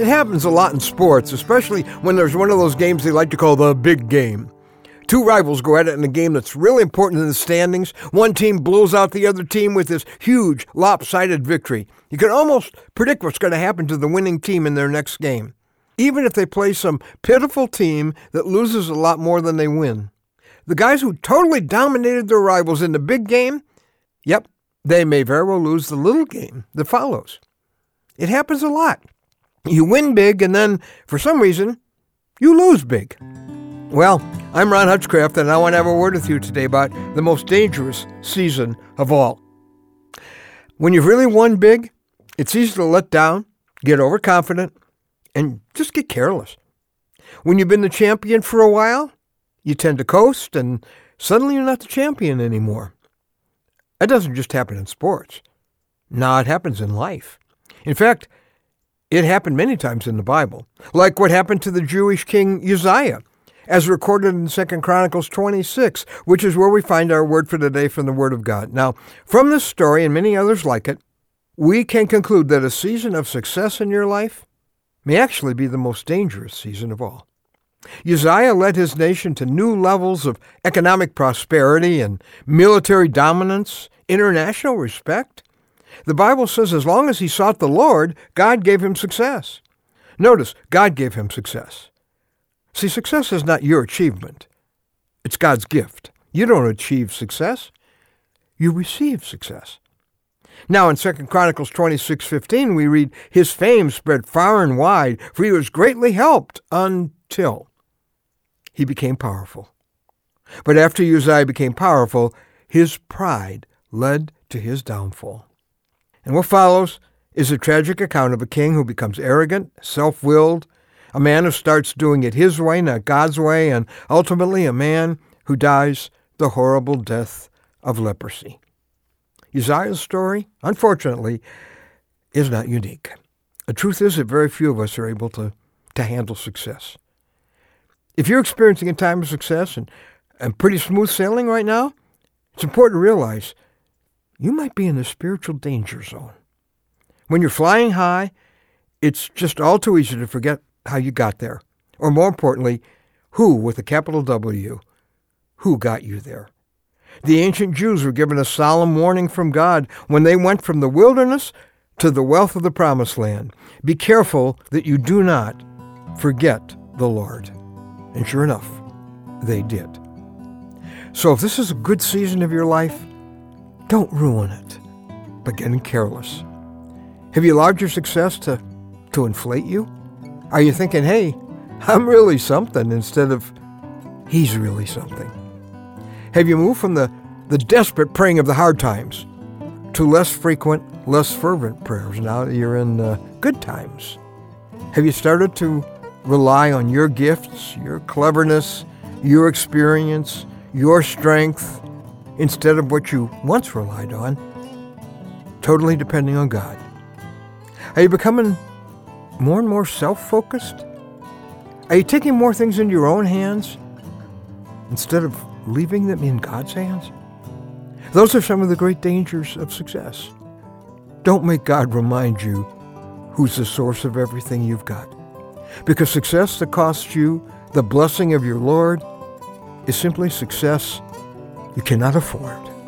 It happens a lot in sports, especially when there's one of those games they like to call the big game. Two rivals go at it in a game that's really important in the standings. One team blows out the other team with this huge, lopsided victory. You can almost predict what's going to happen to the winning team in their next game, even if they play some pitiful team that loses a lot more than they win. The guys who totally dominated their rivals in the big game, yep, they may very well lose the little game that follows. It happens a lot. You win big, and then, for some reason, you lose big. Well, I'm Ron Hutchcraft, and I want to have a word with you today about the most dangerous season of all. When you've really won big, it's easy to let down, get overconfident, and just get careless. When you've been the champion for a while, you tend to coast, and suddenly you're not the champion anymore. That doesn't just happen in sports. No, it happens in life. In fact, it happened many times in the Bible, like what happened to the Jewish king Uzziah as recorded in 2 Chronicles 26, which is where we find our word for today from the Word of God. Now, from this story and many others like it, we can conclude that a season of success in your life may actually be the most dangerous season of all. Uzziah led his nation to new levels of economic prosperity and military dominance, international respect. The Bible says as long as he sought the Lord, God gave him success. Notice, God gave him success. See, success is not your achievement. It's God's gift. You don't achieve success. You receive success. Now in 2 Chronicles 26:15 we read his fame spread far and wide for he was greatly helped until he became powerful. But after Uzziah became powerful, his pride led to his downfall. And what follows is a tragic account of a king who becomes arrogant, self-willed, a man who starts doing it his way, not God's way, and ultimately a man who dies the horrible death of leprosy. Uzziah's story, unfortunately, is not unique. The truth is that very few of us are able to, to handle success. If you're experiencing a time of success and, and pretty smooth sailing right now, it's important to realize you might be in the spiritual danger zone. When you're flying high, it's just all too easy to forget how you got there. Or more importantly, who, with a capital W, who got you there. The ancient Jews were given a solemn warning from God when they went from the wilderness to the wealth of the promised land. Be careful that you do not forget the Lord. And sure enough, they did. So if this is a good season of your life, don't ruin it by getting careless. Have you allowed your success to, to inflate you? Are you thinking, hey, I'm really something instead of he's really something? Have you moved from the, the desperate praying of the hard times to less frequent, less fervent prayers now that you're in uh, good times? Have you started to rely on your gifts, your cleverness, your experience, your strength, instead of what you once relied on, totally depending on God? Are you becoming more and more self focused? Are you taking more things into your own hands instead of leaving them in God's hands? Those are some of the great dangers of success. Don't make God remind you who's the source of everything you've got. Because success that costs you the blessing of your Lord is simply success you cannot afford.